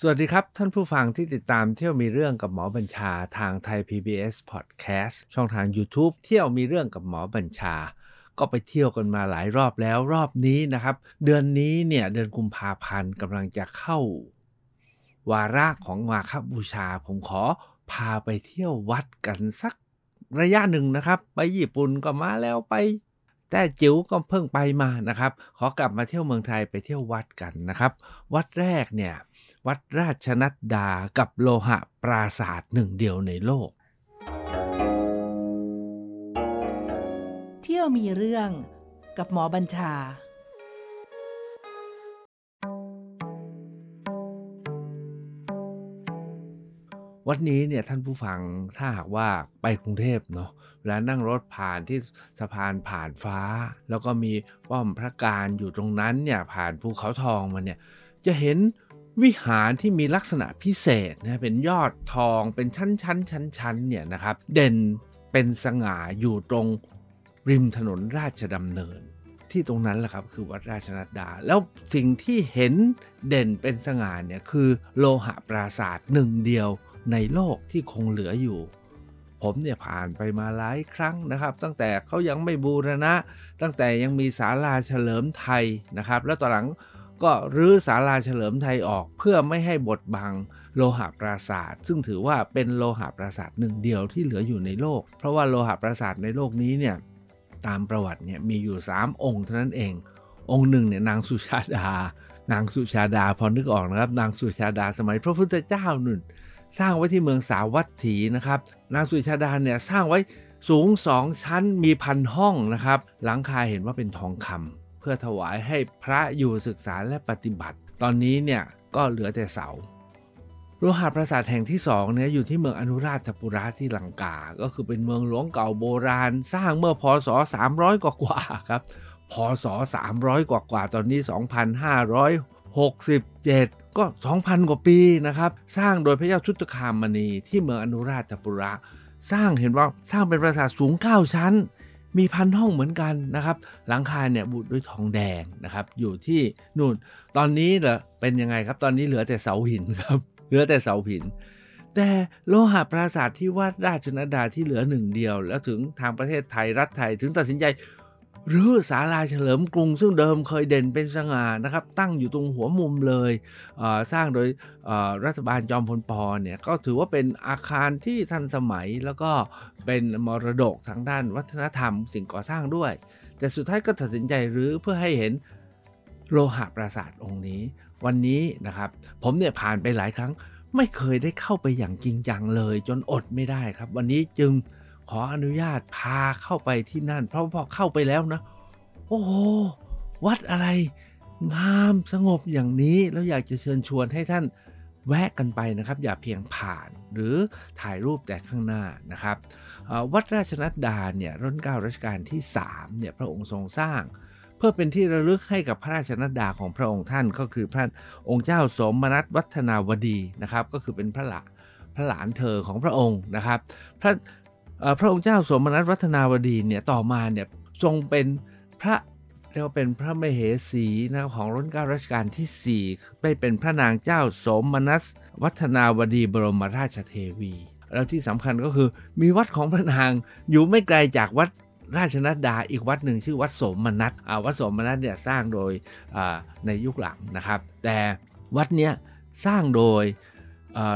สวัสดีครับ ท่านผู้ฟังที่ติดตามเที่ยวมีเรื่องกับหมอบัญชาทางไทย PBS Podcast ช่องทาง YouTube เที่ยวมีเรื่องกับหมอบัญชา ก็ไปเที่ยวกันมาหลายรอบแล้วรอบนี้นะครับ เดือนนี้เนี่ยเดือนกุมภาพันธ์กำลังจะเข้า วาระของมาคบูชา ผมขอพาไปเที่ยววัดกันสักระยะหนึ่งนะครับ ไปญี่ปุ่นก็มาแล้วไปแต่จิ๋วก็เพิ่งไปมานะครับ ขอกลับมาเที่ยวเมืองไทยไปเที่ยววัดกันนะครับ วัดแรกเนี่ย วัดราชนัดดากับโลหะปราศาสตร์หนึ่งเดียวในโลก เที่ยวมีเรื่องกับหมอบัญชา วันนี้เนี่ยท่านผู้ฟังถ้าหากว่าไปกรุงเทพเนาะเวลานั่งรถผ่านที่สะพานผ่านฟ้า แล้วก็มีป้อมพระการอยู่ตรงนั้นเนี่ยผ่านภูเขาทองมาเนี่ยจะเห็น วิหารที่มีลักษณะพิเศษนะเป็นยอดทองเป็นชั้นชั้นชั้นชั้นเนี่ยนะครับเด่นเป็นสง่าอยู่ตรงริมถนนราชดำเนิน ที่ตรงนั้นแหละครับคือวัดราชนัดดา แล้วสิ่งที่เห็นเด่นเป็นสง่าเนี่ยคือโลหะปราศาสตร์หนึ่งเดียวในโลกที่คงเหลืออยู่ ผมเนี่ยผ่านไปมาหลายครั้งนะครับ ตั้งแต่เขายังไม่บูรณะ ตั้งแต่ยังมีศาลาเฉลิมไทยนะครับ แล้วต่อหลัง ก็รื้อศาลาเฉลิมไทยออกเพื่อไม่ให้บดบังโลหะปราสาท ซึ่งถือว่าเป็นโลหะปราสาทหนึ่งเดียวที่เหลืออยู่ในโลก เพราะว่าโลหะปราสาทในโลกนี้เนี่ยตามประวัติเนี่ยมีอยู่ 3 องค์เท่านั้นเอง องค์หนึ่งเนี่ยนางสุชาดา นางสุชาดาพอนึกออกนะครับ นางสุชาดาสมัยพระพุทธเจ้านุ่น สร้างไว้ที่เมืองสาวัตถีนะครับ นางสุชาดาเนี่ยสร้างไว้สูงสองชั้นมีพันห้องนะครับ หลังคาเห็นว่าเป็นทองคำ พื่อถวายให้พระอยู่ศึกษาและปฏิบัติ ตอนนี้เนี่ยก็เหลือแต่เสาโลหะปราสาทแห่งที่สองเนี่ยอยู่ที่เมืองอนุราชปุระที่ลังกา ก็คือเป็นเมืองหลวงเก่าโบราณ สร้างเมื่อพศ 300 กว่ากว่าครับ พศ 300 กว่ากว่าตอนนี้ 2,567 ก็ 2,000 กว่าปีนะครับ สร้างโดยพระเจ้าชุตคามณีที่เมืองอนุราชปุระ สร้างเห็นว่าสร้างเป็นปราสาทสูง 9 ชั้น มีพันห้องเหมือนกันนะครับหลังคาเนี่ยบุด้วยทองแดงนะครับ อยู่ที่นู่น ตอนนี้เหรอเป็นยังไงครับตอนนี้เหลือแต่เสาหินครับเหลือแต่เสาหิน แต่โลหะปราสาทที่วัดราชนดาที่เหลือหนึ่งเดียว แล้วถึงทางประเทศไทยรัฐไทยถึงตัดสินใจ หรือศาลาเฉลิมกรุง ซึ่งเดิมเคยเด่นเป็นสง่านะครับ ตั้งอยู่ตรงหัวมุมเลยสร้างโดยรัฐบาลจอมพลปอเนี่ยก็ถือว่าเป็นอาคารที่ทันสมัยแล้วก็เป็นมรดกทางด้านวัฒนธรรม สิ่งก่อสร้างด้วย แต่สุดท้ายก็ตัดสินใจรื้อเพื่อให้เห็นโลหะปราสาทองค์นี้ วันนี้นะครับ ผมเนี่ยผ่านไปหลายครั้ง ไม่เคยได้เข้าไปอย่างจริงจังเลย จนอดไม่ได้ครับ วันนี้จึง ขออนุญาตพาเข้าไปที่นั่น เพราะพอเข้าไปแล้วนะ โอ้โหวัดอะไร งามสงบอย่างนี้แล้วอยากจะเชิญชวนให้ท่านแวะกันไปนะครับ อย่าเพียงผ่านหรือถ่ายรูปแต่ข้างหน้านะครับวัดราชนัดดาเนี่ยรุ่นเก้ารัชกาลที่3เนี่ยพระองค์ทรงสร้าง เพื่อเป็นที่ระลึกให้กับพระราชนัดดาของพระองค์ท่านก็คือพระองค์เจ้าสมนัตวัฒนาวดีนะครับ ก็คือเป็นพระหลานพระหลานเธอของพระองค์นะครับ พระ พระองค์เจ้าสมนัตวัฒนาวดีเนี่ยต่อมาเนี่ยทรงเป็นพระเรียกว่าเป็นพระมเหสีนะของรุ่นเก้ารัชกาลที่ 4 ได้เป็นพระนางเจ้าสมนัสวัฒนาวดีบรมราชเทวี แล้วที่สำคัญก็คือมีวัดของพระนางอยู่ไม่ไกลจากวัดราชนัดดาอีกวัดหนึ่งชื่อวัดสมนัตวัดสมนัตเนี่ยสร้างโดยในยุคหลังนะครับ แต่วัดเนี้ยสร้างโดย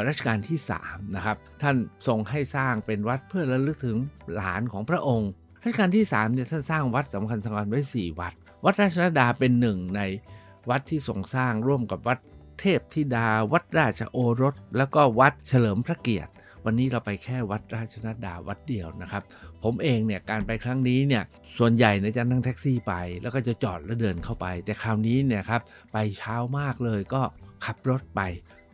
รัชกาลที่3นะครับท่านทรงให้สร้างเป็นวัดเพื่อระลึกถึงหลานของพระองค์รัชกาลที่3เนี่ยท่านสร้างวัดสำคัญสำคัญไว้ 4 วัด วัดราชนดาเป็นหนึ่งในวัดที่ทรงสร้างร่วมกับวัดเทพธิดา วัดราชโอรส แล้วก็วัดเฉลิมพระเกียรติ วันนี้เราไปแค่วัดราชนดาวัดเดียวนะครับ ผมเองเนี่ยการไปครั้งนี้เนี่ยส่วนใหญ่เนี่ยจะนั่งแท็กซี่ไป แล้วก็จะจอดแล้วเดินเข้าไป แต่คราวนี้เนี่ยครับไปเช้ามากเลยก็ขับรถไป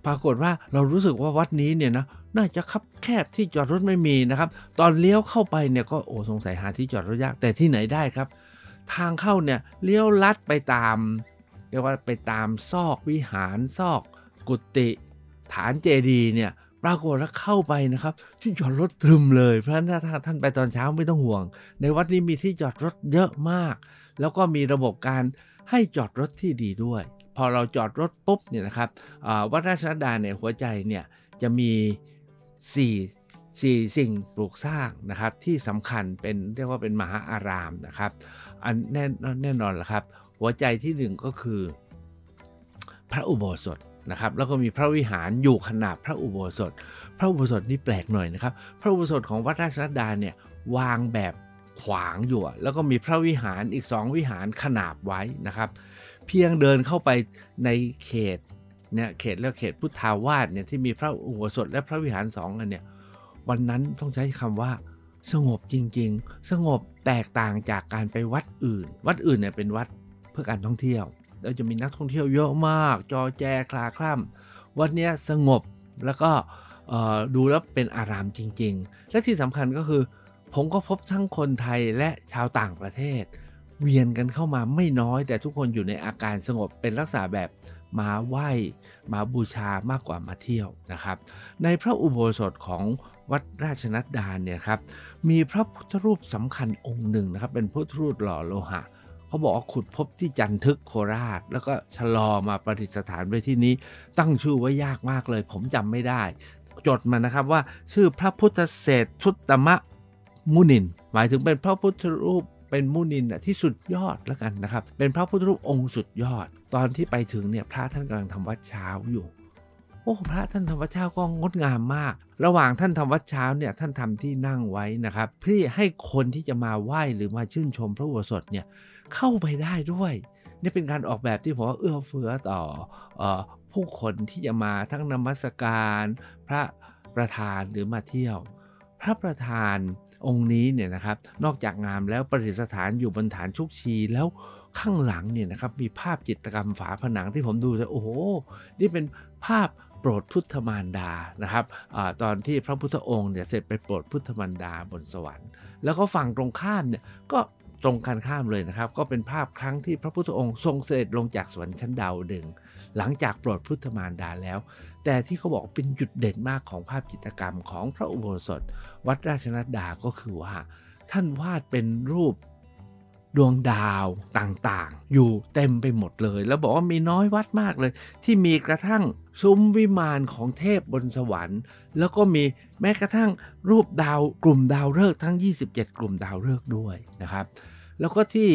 ปรากฏว่าเรารู้สึกว่าวัดนี้เนี่ยนะน่าจะคับแคบที่จอดรถไม่มีนะครับ ตอนเลี้ยวเข้าไปเนี่ยก็โอ้สงสัยหาที่จอดรถยากแต่ที่ไหนได้ครับ ทางเข้าเนี่ยเลี้ยวลัดไปตามเรียกว่าไปตามซอกวิหารซอก กุฏิฐานเจดีเนี่ยปรากฏแล้วเข้าไปนะครับ ที่จอดรถตรึมเลย เพราะฉะนั้นถ้าท่านไปตอนเช้าไม่ต้องห่วง ในวัดนี้มีที่จอดรถเยอะมาก แล้วก็มีระบบการให้จอดรถที่ดีด้วย พอเราจอดรถปุ๊บเนี่ยนะครับวัดราชนัดดาเนี่ยหัวใจเนี่ยจะมี 4 4 สิ่งปลูกสร้างนะครับที่สำคัญเป็นเรียกว่าเป็นมหาอารามนะครับอันแน่แน่นอนละครับ หัวใจที่หนึ่งก็คือพระอุโบสถนะครับแล้วก็มีพระวิหารอยู่ขนาบพระอุโบสถ พระอุโบสถนี่แปลกหน่อยนะครับ พระอุโบสถของวัดราชนัดดาเนี่ยวางแบบขวางอยู่แล้วก็มีพระวิหารอีกสองวิหารขนาบไว้นะครับ เพียงเดินเข้าไปในเขตเนี่ยเขตแล้วเขตพุทธาวาสเนี่ยที่มีพระอุโบสถและพระวิหารสองอันเนี่ยวันนั้นต้องใช้คำว่าสงบจริง ๆ สงบแตกต่างจากการไปวัดอื่น วัดอื่นเนี่ยเป็นวัดเพื่อการท่องเที่ยว แล้วจะมีนักท่องเที่ยวเยอะมาก จอแจคลาคล่ำวัดเนี้ยสงบแล้วก็เออดูแล้วเป็นอารามจริง ๆ และที่สำคัญก็คือ ผมก็พบทั้งคนไทยและชาวต่างประเทศ เวียนกันเข้ามาไม่น้อย แต่ทุกคนอยู่ในอาการสงบเป็นลักษณะแบบมาไหว้มาบูชามากกว่ามาเที่ยวนะครับ ในพระอุโบสถของวัดราชนัดดาเนี่ยครับมีพระพุทธรูปสำคัญองค์หนึ่งนะครับ เป็นพุทธรูปหล่อโลหะเขาบอกว่าขุดพบที่จันทึกโคราช แล้วก็ชะลอมาประดิษฐานไว้ที่นี้ ตั้งชื่อไว้ยากมากเลย ผมจำไม่ได้ จดมานะครับว่าชื่อพระพุทธเศษฐุตมะมุนิน หมายถึงเป็นพระพุทธรูป เป็นมุนินที่สุดยอดแล้วกันนะครับ เป็นพระพุทธรูปองค์สุดยอด ตอนที่ไปถึงเนี่ยพระท่านกำลังทำวัดเช้าอยู่ โอ้พระท่านทำวัดเช้าก็งดงามมาก ระหว่างท่านทำวัดเช้าเนี่ยท่านทำที่นั่งไว้นะครับเพื่อให้คนที่จะมาไหว้หรือมาชื่นชมพระอุโบสถเนี่ยเข้าไปได้ด้วยนี่เป็นการออกแบบที่ผมว่าเอื้อเฟื้อต่ออผู้คนที่จะมาทั้งนมัสการ พระประธานหรือมาเที่ยว ระประธานองค์นี้เนี่ยนะครับนอกจากงามแล้วประดิษฐานอยู่บนฐานชุกชีแล้วข้างหลังเนี่ยนะครับมีภาพจิตรกรรมฝาผนังที่ผมดูแล้วโอ้โห นี่เป็นภาพโปรดพุทธมารดานะครับอตอนที่พระพุทธองค์เนี่ยเสร็จไปโปรดพุทธมารดาบนสวรรค์ แล้วก็ฝั่งตรงข้ามเนี่ยก็ตรงกันข้ามเลยนะครับ ก็เป็นภาพครั้งที่พระพุทธองค์ทรงเสด็จลงจากสวรรค์ชั้นดาวดึงหลังจากโปรดพุทธมารดาแล้ว แต่ที่เขาบอกเป็นจุดเด่นมากของภาพจิตรกรรมของพระอุโบสถ วัดราชนัดดาก็คือว่า ท่านวาดเป็นรูปดวงดาวต่างๆ อยู่เต็มไปหมดเลย แล้วบอกว่ามีน้อยวัดมากเลย ที่มีกระทั่งซุ้มวิมานของเทพบนสวรรค์ แล้วก็มีแม้กระทั่งรูปดาวกลุ่มดาวฤกษ์ทั้ง 27 กลุ่มดาวฤกษ์ด้วยนะครับ แล้วก็ที่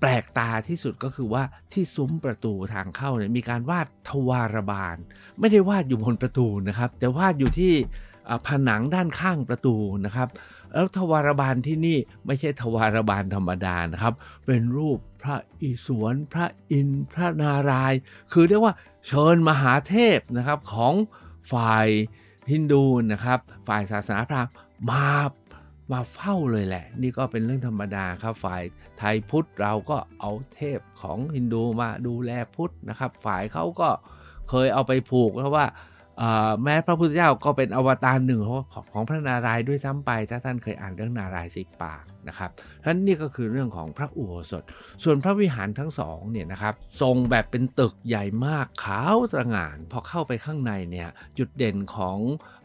แปลกตาที่สุดก็คือว่าที่ซุ้มประตูทางเข้าเนี่ยมีการวาดทวารบาล ไม่ได้วาดอยู่บนประตูนะครับ แต่วาดอยู่ที่ผนังด้านข้างประตูนะครับ แล้วทวารบาลที่นี่ไม่ใช่ทวารบาลธรรมดานะครับ เป็นรูปพระอิศวรพระอินทร์พระนารายณ์คือเรียกว่าเชิญมหาเทพนะครับของฝ่ายฮินดูนะครับ ฝ่ายศาสนาพราหมณ์มา มาเฝ้าเลยแหละ นี่ก็เป็นเรื่องธรรมดาครับฝ่ายไทยพุทธเราก็เอาเทพของฮินดูมาดูแลพุทธนะครับ ฝ่ายเขาก็เคยเอาไปผูกเพราะว่า แม้พระพุทธเจ้าก็เป็นอวตารหนึ่งของของพระนารายณ์ด้วยซ้ำไป ถ้าท่านเคยอ่านเรื่องนารายณ์สิบปากนะครับฉะนั้นนี่ก็คือเรื่องของพระอุโบสถ ส่วนพระวิหารทั้งสองเนี่ยนะครับทรงแบบเป็นตึกใหญ่มากขาวสง่านพอเข้าไปข้างในเนี่ยจุดเด่นของ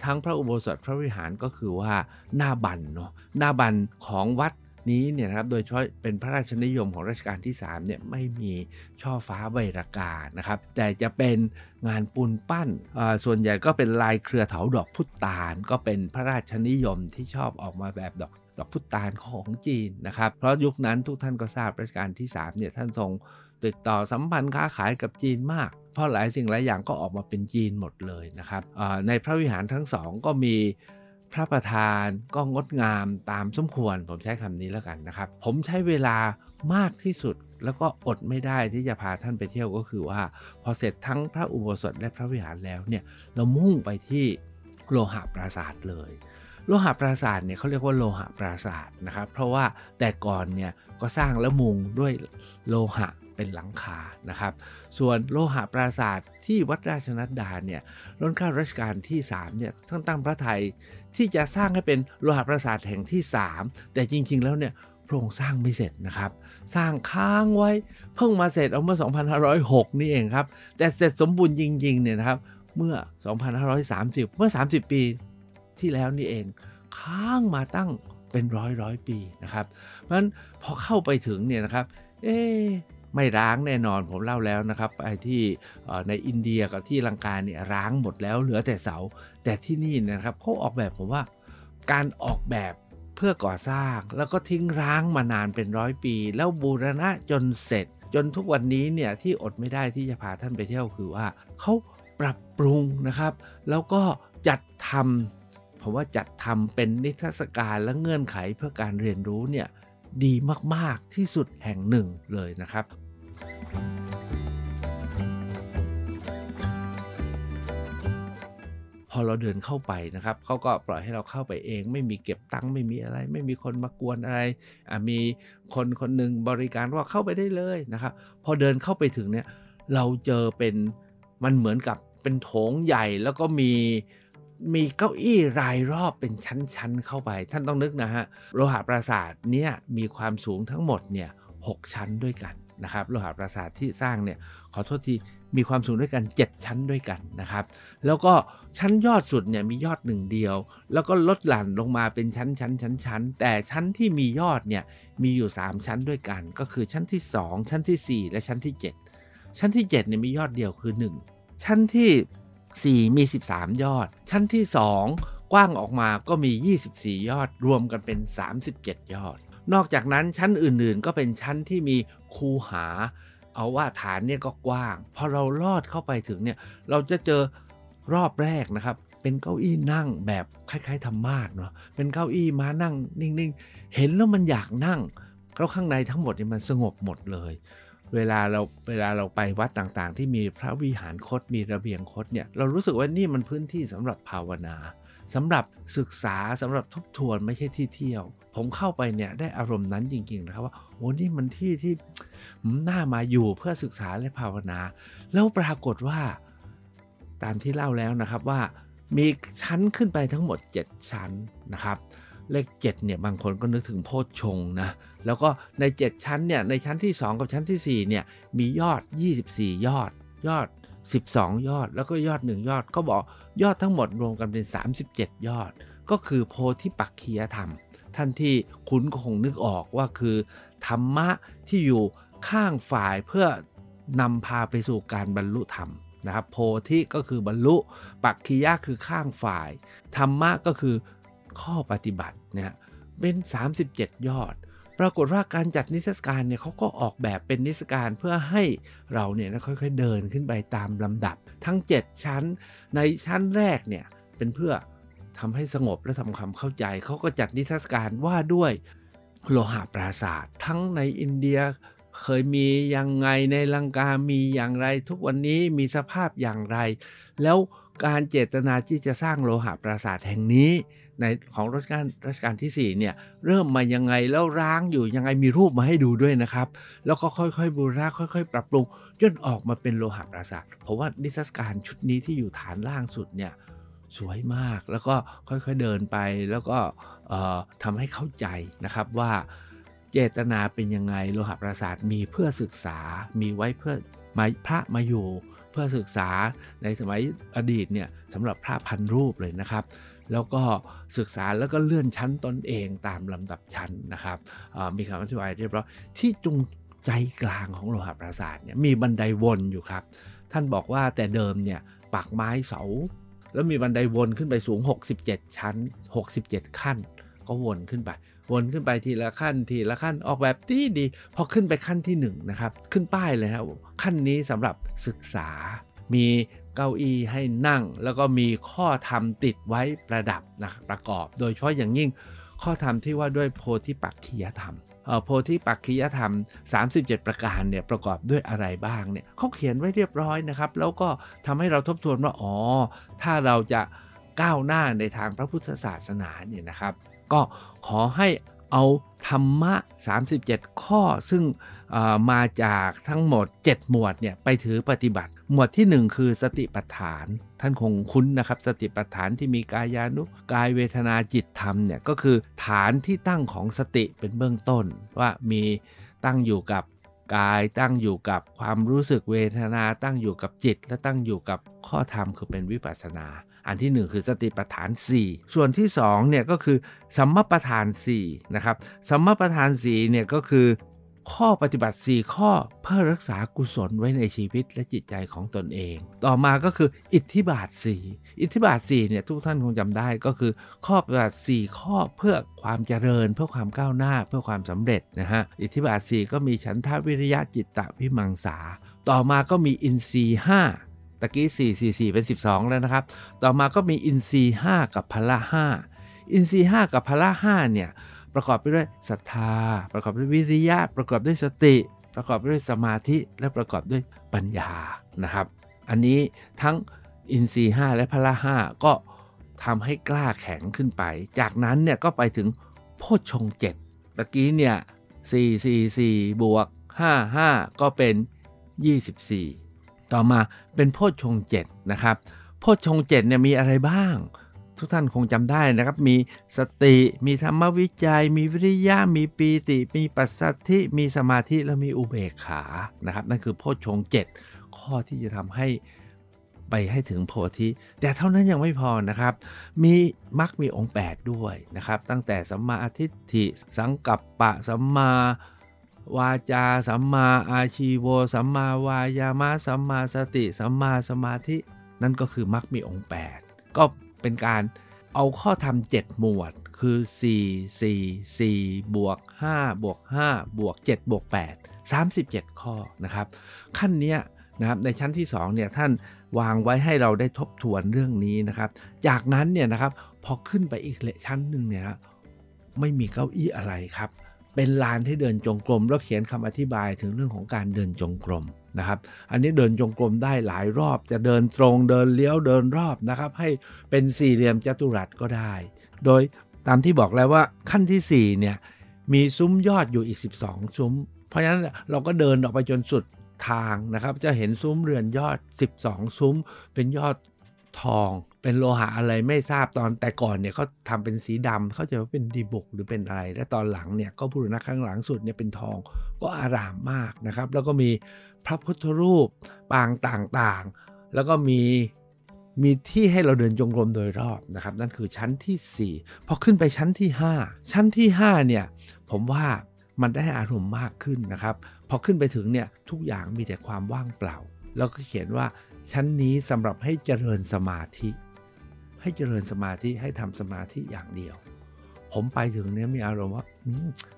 ทั้งพระอุโบสถพระวิหารก็คือว่าหน้าบันเนาะหน้าบันของวัด นี้เนี่ยนะครับโดยเฉพาะเป็นพระราชนิยมของรัชกาลที่3เนี่ยไม่มีช่อฟ้าใบรากานะครับ แต่จะเป็นงานปูนปั้น ส่วนใหญ่ก็เป็นลายเครือเถาดอกพุตานก็เป็นพระราชนิยมที่ชอบออกมาแบบดอกดอกพุตานของจีนนะครับ เพราะยุคนั้นทุกท่านก็ทราบรัชกาลที่3เนี่ยท่านทรงติดต่อสัมพันธ์ค้าขายกับจีนมาก เพราะหลายสิ่งหลายอย่างก็ออกมาเป็นจีนหมดเลยนะครับในพระวิหารทั้งสองก็มี พระประธานก็งดงามตามสมควร ผมใช้คำนี้แล้วกันนะครับ ผมใช้เวลามากที่สุดแล้วก็อดไม่ได้ที่จะพาท่านไปเที่ยวก็คือว่า พอเสร็จทั้งพระอุโบสถและพระวิหารแล้วเนี่ยเรามุ่งไปที่โลหะปราสาทเลย โลหะปราสาทเนี่ยเขาเรียกว่าโลหะปราสาทนะครับ เพราะว่าแต่ก่อนเนี่ยก็สร้างแล้วมุงด้วยโลหะ เป็นหลังคานะครับ ส่วนโลหะปราสาทที่วัดราชนัดดาเนี่ยรัชการัชกาลที่3เนี่ยท่านตั้งพระไทยที่จะสร้างให้เป็นโลหะปราสาทแห่งที่ 3 แต่จริงๆแล้วเนี่ยพระองค์สร้างไม่เสร็จนะครับ สร้างค้างไว้เพิ่งมาเสร็จเอาเมื่อ 2506 นี่เองครับ แต่เสร็จสมบูรณ์จริงๆเนี่ยนะครับเมื่อ 2530 เมื่อ 30 ปีที่แล้วนี่เอง ค้างมาตั้งเป็นร้อยร้อยปีนะครับ เพราะฉะนั้นพอเข้าไปถึงเนี่ยนะครับ เอ๊ะ ไม่ร้างแน่นอนผมเล่าแล้วนะครับไปที่ในอินเดียกับที่ลังกาเนี่ยร้างหมดแล้วเหลือแต่เสา แต่ที่นี่นะครับเขาออกแบบผมว่าการออกแบบเพื่อก่อสร้างแล้วก็ทิ้งร้างมานานเป็นร้อยปี แล้วบูรณะจนเสร็จ จนทุกวันนี้เนี่ยที่อดไม่ได้ที่จะพาท่านไปเที่ยวคือว่าเขาปรับปรุงนะครับ แล้วก็จัดทำผมว่าจัดทำเป็นนิทรรศการและเงื่อนไขเพื่อการเรียนรู้เนี่ยดีมาก ๆ ที่สุดแห่งหนึ่งเลยนะครับ พอเราเดินเข้าไปนะครับเขาก็ปล่อยให้เราเข้าไปเอง ไม่มีเก็บตังค์ไม่มีอะไร ไม่มีคนมากวนอะไรมีคนคนหนึ่งบริการว่าเข้าไปได้เลยนะครับพอเดินเข้าไปถึงเนี่ยเราเจอเป็นมันเหมือนกับเป็นโถงใหญ่แล้วก็มีมีเก้าอี้รายรอบเป็นชั้นๆเข้าไป ท่านต้องนึกนะฮะโลหะปราสาทเนี่ยมีความสูงทั้งหมดเนี่ยหชั้นด้วยกันนะครับโลหะปราสาทที่สร้างเนี่ยขอโทษที มีความสูงด้วยกัน 7 ชั้นด้วยกันนะครับ แล้วก็ชั้นยอดสุดเนี่ยมียอดหนึ่งเดียว แล้วก็ลดหลั่นลงมาเป็นชั้นชั้นชั้นชั้นแต่ชั้นที่มียอดเนี่ยมีอยู่ 3 ชั้นด้วยกัน ก็คือชั้นที่ 2 ชั้นที่ 4 และชั้นที่ 7 ชั้นที่7เนี่ยมียอดเดียวคือ 1 ชั้นที่ 4 มี 13 ยอด ชั้นที่ 2 กว้างออกมาก็มี 24 ยอด รวมกันเป็น 37 ยอด นอกจากนั้นชั้นอื่นๆ ก็เป็นชั้นที่มีคูหา เอาว่าฐานเนี่ยก็กว้าง พอเราลอดเข้าไปถึงเนี่ยเราจะเจอรอบแรกนะครับ เป็นเก้าอี้นั่งแบบคล้ายๆธรรมาสเนาะเป็นเก้าอี้ม้านั่งนิ่งๆ เห็นแล้วมันอยากนั่งแล้วข้างในทั้งหมดเนี่ยมันสงบหมดเลย เวลาเราเวลาเราไปวัดต่างๆ ที่มีพระวิหารคดมีระเบียงคดเนี่ยเรารู้สึกว่านี่มันพื้นที่สำหรับภาวนาสำหรับศึกษาสำหรับทบทวนไม่ใช่ที่เที่ยว ผมเข้าไปเนี่ยได้อารมณ์นั้นจริงๆนะครับว่าโอ้นี่มันที่ที่น่ามาอยู่เพื่อศึกษาและภาวนา แล้วปรากฏว่าตามที่เล่าแล้วนะครับว่ามีชั้นขึ้นไปทั้งหมด 7 ชั้นนะครับ เลข7เนี่ยบางคนก็นึกถึงโพชฌงนะแล้วก็ใน 7 ชั้นเนี่ยในชั้นที่ 2 กับชั้นที่ 4เนี่ยมียอด 24 ยอดยอด 12 ยอด แล้วก็ยอด 1 ยอดก็บอกยอดทั้งหมดรวมกันเป็น 37 ยอด ก็คือโพธิปักคียธรรม ท่านที่คุณก็คงนึกออกว่าคือ ธรรมะที่อยู่ข้างฝ่ายเพื่อนำพาไปสู่การบรรลุธรรมนะครับโพธิก็คือบรรลุ ปักคียะคือข้างฝ่าย ธรรมะก็คือข้อปฏิบัติเนี่ยเป็น 37 ยอด ปรากฏว่าการจัดนิทรรศการเนี่ยเขาก็ออกแบบเป็นนิทรรศการเพื่อให้เราเนี่ยค่อยๆเดินขึ้นไปตามลำดับ ทั้ง 7 ชั้นในชั้นแรกเนี่ยเป็นเพื่อ ทำให้สงบและทำความเข้าใจ เขาก็จัดนิทรรศการว่าด้วยโลหะปราศาสตร์ทั้งในอินเดียเคยมียังไงในลังกา มีอย่างไร ทุกวันนี้มีสภาพอย่างไร แล้วการเจตนาที่จะสร้างโลหะปราสาทแห่งนี้ ในของรัชกาลรัชกาลที่4เนี่ยเริ่มมายังไงแล้วร้างอยู่ยังไงมีรูปมาให้ดูด้วยนะครับ แล้วก็ค่อยๆบูรณะค่อย ๆ ปรับปรุงจนออกมาเป็นโลหะปราสาทเพราะว่านิทรรศการชุดนี้ที่อยู่ฐานล่างสุดเนี่ย สวยมาก แล้วก็ค่อยๆเดินไป แล้วก็ทำให้เข้าใจนะครับว่าเจตนาเป็นยังไงโลหะปราสาทมีเพื่อศึกษา มีไว้เพื่อมาพระมาอยู่ เพื่อศึกษาในสมัยอดีตเนี่ยสำหรับพระพันรูปเลยนะครับ แล้วก็ศึกษาแล้วก็เลื่อนชั้นตนเองตามลำดับชั้นนะครับมีคำอธิบายเรียบร้อยที่จุงใจกลางของโลหะปราสาทเนี่ยมีบันไดวนอยู่ครับ ท่านบอกว่าแต่เดิมเนี่ยปักไม้เสา แล้วมีบันไดวนขึ้นไปสูง 67 ชั้น 67 ขั้น ก็วนขึ้นไป วนขึ้นไปทีละขั้นทีละขั้นออกแบบดีดี พอขึ้นไปขั้นที่1นนะครับ ขึ้นป้ายเลยครับขั้นนี้สำหรับศึกษา มีเก้าอี้ให้นั่ง แล้วก็มีข้อธรรมติดไว้ประดับนะประกอบ โดยเฉพาะอย่างยิ่งข้อธรรมที่ว่าด้วยโพธิปักขียธรรม โพธิปักขียธรรม 37 ประการเนี่ยประกอบด้วยอะไรบ้างเนี่ยเขาเขียนไว้เรียบร้อยนะครับ แล้วก็ทำให้เราทบทวนว่าอ๋อถ้าเราจะก้าวหน้าในทางพระพุทธศาสนาเนี่ยนะครับ ก็ขอให้เอาธรรมะ 37 ข้อซึ่ง มาจากทั้งหมด 7 หมวดเนี่ยไปถือปฏิบัติ หมวดที่ 1 คือสติปัฏฐาน ท่านคงคุ้นนะครับ สติปัฏฐานที่มีกายานุกายเวทนาจิตธรรมเนี่ยก็คือฐานที่ตั้งของสติเป็นเบื้องต้น ว่ามีตั้งอยู่กับกายตั้งอยู่กับความรู้สึกเวทนาตั้งอยู่กับจิต และตั้งอยู่กับข้อธรรมคือเป็นวิปัสสนา อันที่ 1 คือสติปัฏฐาน 4 ส่วนที่2เนี่ยก็คือสัมมาปัฏฐาน4นะครับสัมมาปัฏฐาน4เนี่ยก็คือ ข้อปฏิบัติ 4 ข้อเพื่อรักษากุศลไว้ในชีวิตและจิตใจของตนเอง ต่อมาก็คืออิทธิบาท 4 อิทธิบาท4เนี่ยทุกท่านคงจำได้ก็คือ ข้อปฏิบัติ 4 ข้อเพื่อความเจริญ เพื่อความก้าวหน้าเพื่อความสำเร็จนะฮะอิทธิบาท 4 ก็มีฉันทาวิริยะจิตตะวิมังสา ต่อมาก็มีอินทรีย์5ตะกี้ 4 4 4 เป็น 12 แล้วนะครับ ต่อมาก็มีอินทรีย์5กับพละ5อินทรีย์5กับพละ5เนี่ย ประกอบไปด้วยศรัทธา ประกอบด้วยวิริยะ ประกอบด้วยสติ ประกอบด้วยสมาธิและประกอบด้วยปัญญานะครับ อันนี้ทั้งอินทรีย์5และพละ5ก็ทำให้กล้าแข็งขึ้นไป จากนั้นเนี่ยก็ไปถึงโพชฌงเจ็ดตะกี้เนี่ย4 4 4บวก5 5 ก็เป็น 24 ต่อมาเป็นโพชฌงเจ็ดนะครับ โพชฌงเจ็ดเนี่ยมีอะไรบ้าง ทุกท่านคงจำได้นะครับ มีสติ มีธรรมวิจัย มีวิริยะ มีปีติ มีปัสสัทธิ มีสมาธิและมีอุเบกขานะครับ นั่นคือโพชฌงเจ็ดข้อที่จะทำให้ไปให้ถึงโพธิแต่เท่านั้นยังไม่พอนะครับ มีมรรคมีองค์ 8 ด้วยนะครับ ตั้งแต่สัมมาทิฏฐิสังกัปปะสัมมาวาจาสัมมาอาชีโวสัมมาวายามะสัมมาสติ สัมมาสมาธิ นั่นก็คือมรรคมีองค์ 8 ก็ เป็นการเอาข้อธรรม7หมวดคือ 4 4 4 บวก 5 บวก 5 บวก 7 บวก 8 37 ข้อนะครับ ขั้นนี้นะครับในชั้นที่2เนี่ยท่านวางไว้ให้เราได้ทบทวนเรื่องนี้นะครับ จากนั้นเนี่ยนะครับพอขึ้นไปอีกชั้นหนึ่งเนี่ยนะไม่มีเก้าอี้อะไรครับ เป็นลานที่เดินจงกรมแล้วเขียนคำอธิบายถึงเรื่องของการเดินจงกรม นะครับ อันนี้เดินจงกรมได้หลายรอบ จะเดินตรงเดินเลี้ยวเดินรอบนะครับ ให้เป็นสี่เหลี่ยมจัตุรัสก็ได้ โดยตามที่บอกแล้วว่าขั้นที่4เนี่ยมีซุ้มยอดอยู่อีก 12 ซุ้ม เพราะฉะนั้นเราก็เดินออกไปจนสุดทางนะครับ จะเห็นซุ้มเรือนยอด 12 ซุ้ม เป็นยอด ทอง เป็นโลหะอะไรไม่ทราบตอนแต่ก่อนเนี่ยเขาทำเป็นสีดำเขาจะว่าเป็นดีบุกหรือเป็นอะไร และตอนหลังเนี่ยก็พูดนะข้างหลังสุดเนี่ยเป็นทองก็อารามมากนะครับ แล้วก็มีพระพุทธรูปปางต่างๆ แล้วก็มีมีที่ให้เราเดินจงกรมโดยรอบนะครับ นั่นคือชั้นที่ 4 พอขึ้นไปชั้นที่ 5 ชั้นที่5เนี่ยผมว่ามันได้อารมณ์มากขึ้นนะครับ พอขึ้นไปถึงเนี่ยทุกอย่างมีแต่ความว่างเปล่า แล้วก็เขียนว่า ชั้นนี้สำหรับให้เจริญสมาธิ ให้เจริญสมาธิให้ทำสมาธิอย่างเดียว ผมไปถึงเนี้ยมีอารมณ์ว่า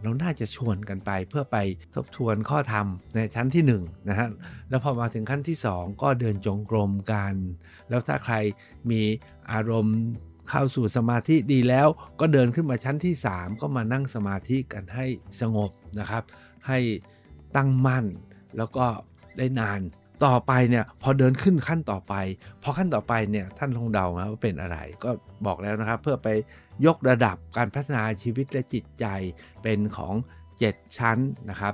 เราน่าจะชวนกันไปเพื่อไปทบทวนข้อธรรมในชั้นที่1นนะฮะแล้วพอมาถึงขั้นที่ 2 ก็เดินจงกรมกัน แล้วถ้าใครมีอารมณ์เข้าสู่สมาธิดีแล้วก็เดินขึ้นมาชั้นที่ 3 ก็มานั่งสมาธิกันให้สงบนะครับ ให้ตั้งมั่นแล้วก็ได้นาน ต่อไปเนี่ยพอเดินขึ้นขั้นต่อไป พอขั้นต่อไปเนี่ยท่านลงเดานะว่าเป็นอะไรก็บอกแล้วนะครับ เพื่อไปยกระดับการพัฒนาชีวิตและจิตใจเป็นของ 7 ชั้นนะครับ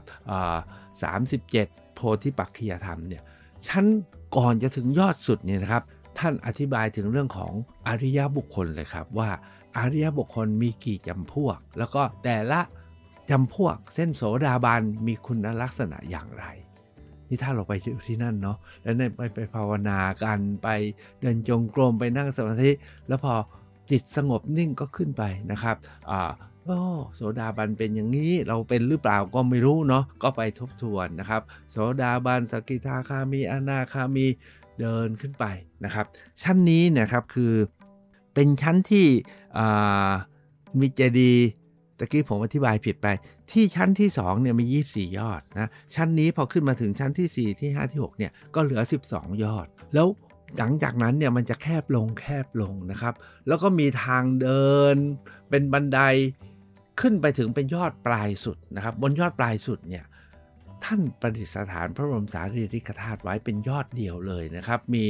สามสิบเจ็ดโพธิปักขียธรรมเนี่ยชั้นก่อนจะถึงยอดสุดเนี่ยนะครับ ท่านอธิบายถึงเรื่องของอริยบุคคลเลยครับว่าอริยบุคคลมีกี่จำพวก แล้วก็แต่ละจำพวกเส้นโสดาบันมีคุณลักษณะอย่างไร นี่ถ้าเราไปที่นั่นเนาะแล้วไปไปภาวนากันไปเดินจงกรมไปนั่งสมาธิ แล้วพอจิตสงบนิ่งก็ขึ้นไปนะครับอ่าโอ้โสดาบันเป็นอย่างนี้เราเป็นหรือเปล่าก็ไม่รู้เนาะก็ไปทบทวนนะครับ โสดาบันสกิทาคามีอนาคามีเดินขึ้นไปนะครับ ชั้นนี้นะครับคือเป็นชั้นที่มีเจดี ตะกี้ผมอธิบายผิดไป ที่ชั้นที่2เนี่ยมี 24 ยอดนะ ชั้นนี้พอขึ้นมาถึงชั้นที่ 4 ที่ 5 ที่6เนี่ยก็เหลือ 12 ยอด แล้วหลังจากนั้นเนี่ยมันจะแคบลงแคบลงนะครับ แล้วก็มีทางเดิน เป็นบันไดขึ้นไปถึงเป็นยอดปลายสุดนะครับ บนยอดปลายสุดเนี่ยท่านประดิษฐานพระบรมสารีริกธาตุไว้เป็นยอดเดียวเลยนะครับ มี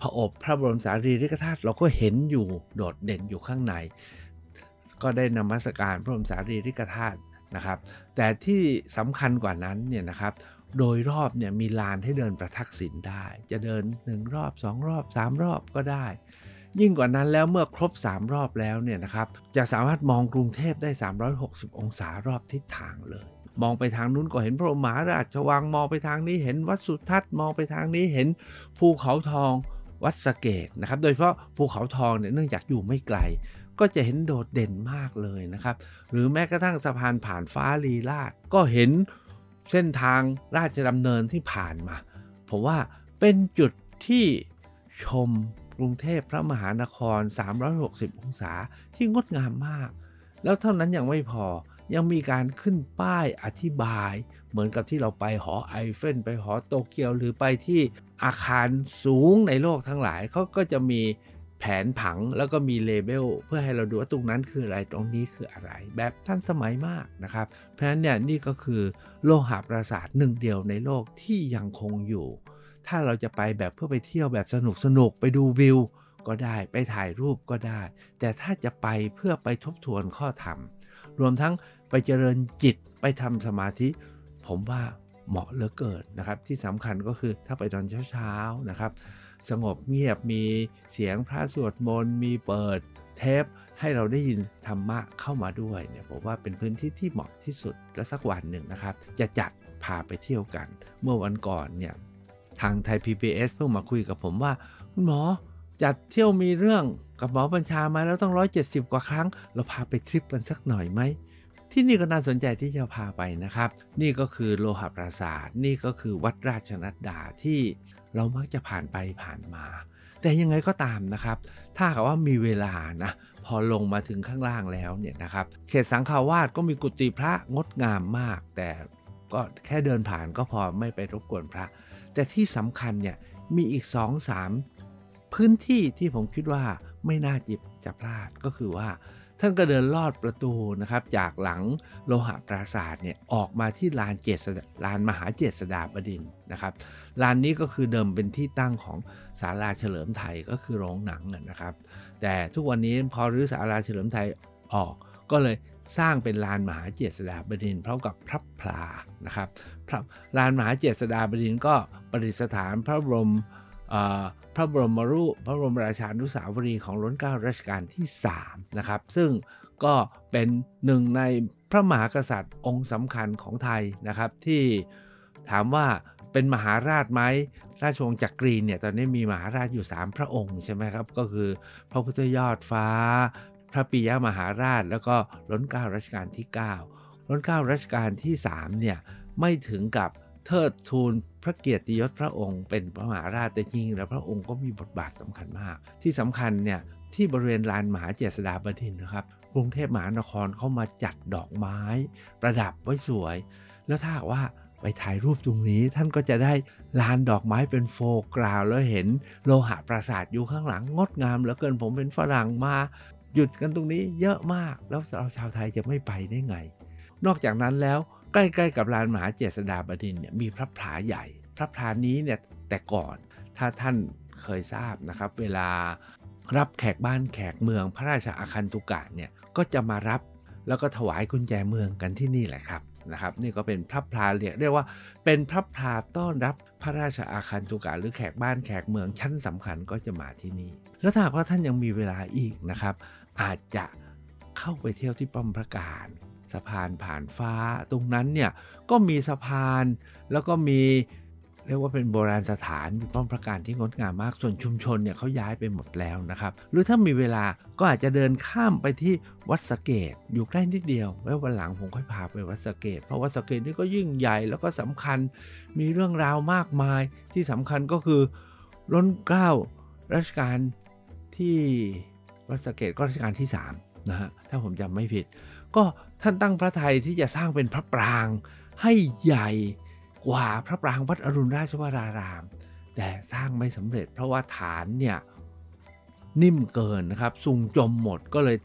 พระอบพระบรมสารีริกธาตุเราก็เห็นอยู่โดดเด่นอยู่ข้างใน ก็ได้นมัสการพระบรมสารีริกธาตุนะครับ แต่ที่สำคัญกว่านั้นเนี่ยนะครับโดยรอบเนี่ยมีลานให้เดินประทักษิณได้ จะเดิน 1 รอบ 2 รอบ 3 รอบก็ได้ ยิ่งกว่านั้นแล้วเมื่อครบ 3 รอบแล้วเนี่ยนะครับจะสามารถมองกรุงเทพได้ 360 องศารอบทิศทางเลย มองไปทางนู้นก็เห็นพระมหาราชวังมองไปทางนี้เห็นวัดสุทัศน์มองไปทางนี้เห็นภูเขาทองวัดสเกตนะครับโดยเฉพาะภูเขาทองเนี่ยเนื่องจากอยู่ไม่ไกล ก็จะเห็นโดดเด่นมากเลยนะครับ หรือแม้กระทั่งสะพานผ่านฟ้าลีลาดก็เห็นเส้นทางราชดำเนินที่ผ่านมา ผมว่าเป็นจุดที่ชมกรุงเทพพระมหานคร 360 องศาที่งดงามมาก แล้วเท่านั้นยังไม่พอยังมีการขึ้นป้ายอธิบาย เหมือนกับที่เราไปหอไอเฟลไปหอโตเกียวหรือไปที่อาคารสูงในโลกทั้งหลายเขาก็จะมี แผนผังแล้วก็มีเลเบลเพื่อให้เราดูว่าตรงนั้นคืออะไรตรงนี้คืออะไร แบบท่านสมัยมากนะครับ เพราะฉะนั้นเนี่ยนี่ก็คือโลหะปราสาทหนึ่งเดียวในโลกที่ยังคงอยู่ ถ้าเราจะไปแบบเพื่อไปเที่ยวแบบสนุกสนุกไปดูวิวก็ได้ไปถ่ายรูปก็ได้ แต่ถ้าจะไปเพื่อไปทบทวนข้อธรรม รวมทั้งไปเจริญจิตไปทำสมาธิ ผมว่าเหมาะเหลือเกินนะครับ ที่สำคัญก็คือถ้าไปตอนเช้าๆนะครับ สงบเงียบมีเสียงพระสวดมนต์มีเปิดเทปให้เราได้ยินธรรมะเข้ามาด้วยเนี่ยผมว่าเป็นพื้นที่ที่เหมาะที่สุดและสักวันหนึ่งนะครับ จะจัดพาไปเที่ยวกัน เมื่อวันก่อนเนี่ยทางไทย PBS เพิ่งมาคุยกับผมว่าคุณหมอจัดเที่ยวมีเรื่องกับหมอบัญชามาแล้วต้อง 170 กว่าครั้ง เราพาไปทริปกันสักหน่อยไหมที่นี่ก็น่าสนใจที่จะพาไปนะครับ นี่ก็คือโลหะปราสาท นี่ก็คือวัดราชนัดดาที่ เรามักจะผ่านไปผ่านมา แต่ยังไงก็ตามนะครับ ถ้ากับว่ามีเวลานะ พอลงมาถึงข้างล่างแล้วเนี่ยนะครับ เขตสังขาวาสก็มีกุฏิพระงดงามมาก แต่ก็แค่เดินผ่านก็พอไม่ไปรบกวนพระ แต่ที่สำคัญเนี่ยมีอีก2อสามพื้นที่ที่ผมคิดว่าไม่น่าจิบจะพลาดก็คือว่า ท่านก็เดินลอดประตูนะครับจากหลังโลหะปราสาทเนี่ยออกมาที่ลานเจษลานมหาเจษฎาบดินนะครับลานนี้ก็คือเดิมเป็นที่ตั้งของศาลาเฉลิมไทยก็คือโรงหนังนะครับ แต่ทุกวันนี้พอรื้อศาลาเฉลิมไทยออกก็เลยสร้างเป็นลานมหาเจษฎาบดินพร้อมกับพระพลานะครับลานมหาเจษฎาบดินก็ประดิษฐานพระบรม พระบรมรูปพระบรมราชานุสาวรีย์ของรัชกาลรัชกาลที่3นะครับซึ่งก็เป็นหนึ่งในพระมหากษัตริย์องค์สำคัญของไทยนะครับที่ถามว่าเป็นมหาราชไหมราชวงศ์จักรีเนี่ยตอนนี้มีมหาราชอยู่ 3 พระองค์ใช่ไหมครับก็คือพระพุทธยอดฟ้า พระปิยมหาราชแล้วก็ล้นเก้ารัชกาลที่9ล้นเก้ารัชกาลที่3เนี่ยไม่ถึงกับ เทิดทูนพระเกียรติยศพระองค์เป็นพระมหาราชแต่จริงแล้วพระองค์ก็มีบทบาทสำคัญมาก ที่สำคัญเนี่ยที่บริเวณลานมหาเจษฎาบดินนะครับกรุงเทพมหานครเข้ามาจัดดอกไม้ ประดับไว้สวย แล้วถ้าว่าไปถ่ายรูปตรงนี้ท่านก็จะได้ลานดอกไม้เป็นโฟกราวแล้วเห็นโลหะปราสาทอยู่ข้างหลังงดงามเหลือเกินผมเป็นฝรั่งมาหยุดกันตรงนี้เยอะมากแล้วเราชาวไทยจะไม่ไปได้ไง นอกจากนั้นแล้ว ใกล้ๆกับลานมหาเจษฎาบดินเนี่ยมีพระผาใหญ่ พระผานี้เนี่ยแต่ก่อนถ้าท่านเคยทราบนะครับ เวลารับแขกบ้านแขกเมืองพระราชาอาคันตุกะเนี่ยก็จะมารับแล้วก็ถวายกุญแจเมืองกันที่นี่แหละครับนะครับนี่ก็เป็นพระพลาเรียกเรียกว่าเป็นพระพลาต้อนรับพระราชอาคันตุกะหรือแขกบ้านแขกเมืองชั้นสำคัญก็จะมาที่นี่ แล้วถ้าว่าท่านยังมีเวลาอีกนะครับ อาจจะเข้าไปเที่ยวที่ป้อมพระการ สะพานผ่านฟ้าตรงนั้นเนี่ยก็มีสะพานแล้วก็มีเรียกว่าเป็นโบราณสถานมีป้อมพระการที่งดงามมากส่วนชุมชนเนี่ยเขาย้ายไปหมดแล้วนะครับ หรือถ้ามีเวลาก็อาจจะเดินข้ามไปที่วัดสเกต อยู่ใกล้นิดเดียวแล้ววันหลังผมค่อยพาไปวัดสเกต เพราะวัดสเกตนี่ก็ยิ่งใหญ่แล้วก็สำคัญมีเรื่องราวมากมายที่สำคัญก็คือล้นเกล้ารัชกาลที่วัดสเกตก็รัชกาลที่3นะฮะถ้าผมจำไม่ผิด ก็ท่านตั้งพระไทยที่จะสร้างเป็นพระปรางให้ใหญ่กว่าพระปรางวัดอรุณราชวราราม แต่สร้างไม่สำเร็จเพราะว่าฐานเนี่ยนิ่มเกินนะครับสุงจมหมดก็เลย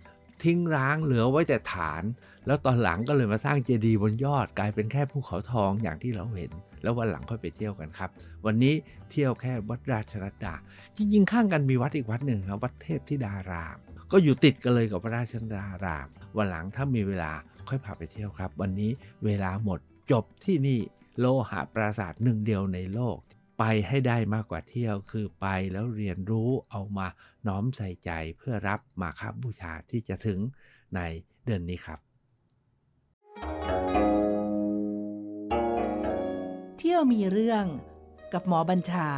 ทิ้งร้างเหลือไว้แต่ฐาน แล้วตอนหลังก็เลยมาสร้างเจดีย์บนยอดกลายเป็นแค่ภูเขาทองอย่างที่เราเห็น แล้ววันหลังค่อยไปเที่ยวกันครับ วันนี้เที่ยวแค่วัดราชรัตดา จริงๆ ข้างกันมีวัดอีกวัดหนึ่งครับวัดเทพธิดาราม ก็อยู่ติดกันเลยกับพระราชดาราม วันหลังถ้ามีเวลาค่อยพาไปเที่ยวครับ วันนี้เวลาหมดจบที่นี่โลหะปราสาทหนึ่งเดียวในโลก ไปให้ได้มากกว่าเที่ยวคือไปแล้วเรียนรู้เอามาน้อมใส่ใจเพื่อรับมาคับบูชาที่จะถึงในเดือนนี้ครับ เที่ยวมีเรื่องกับหมอบัญชา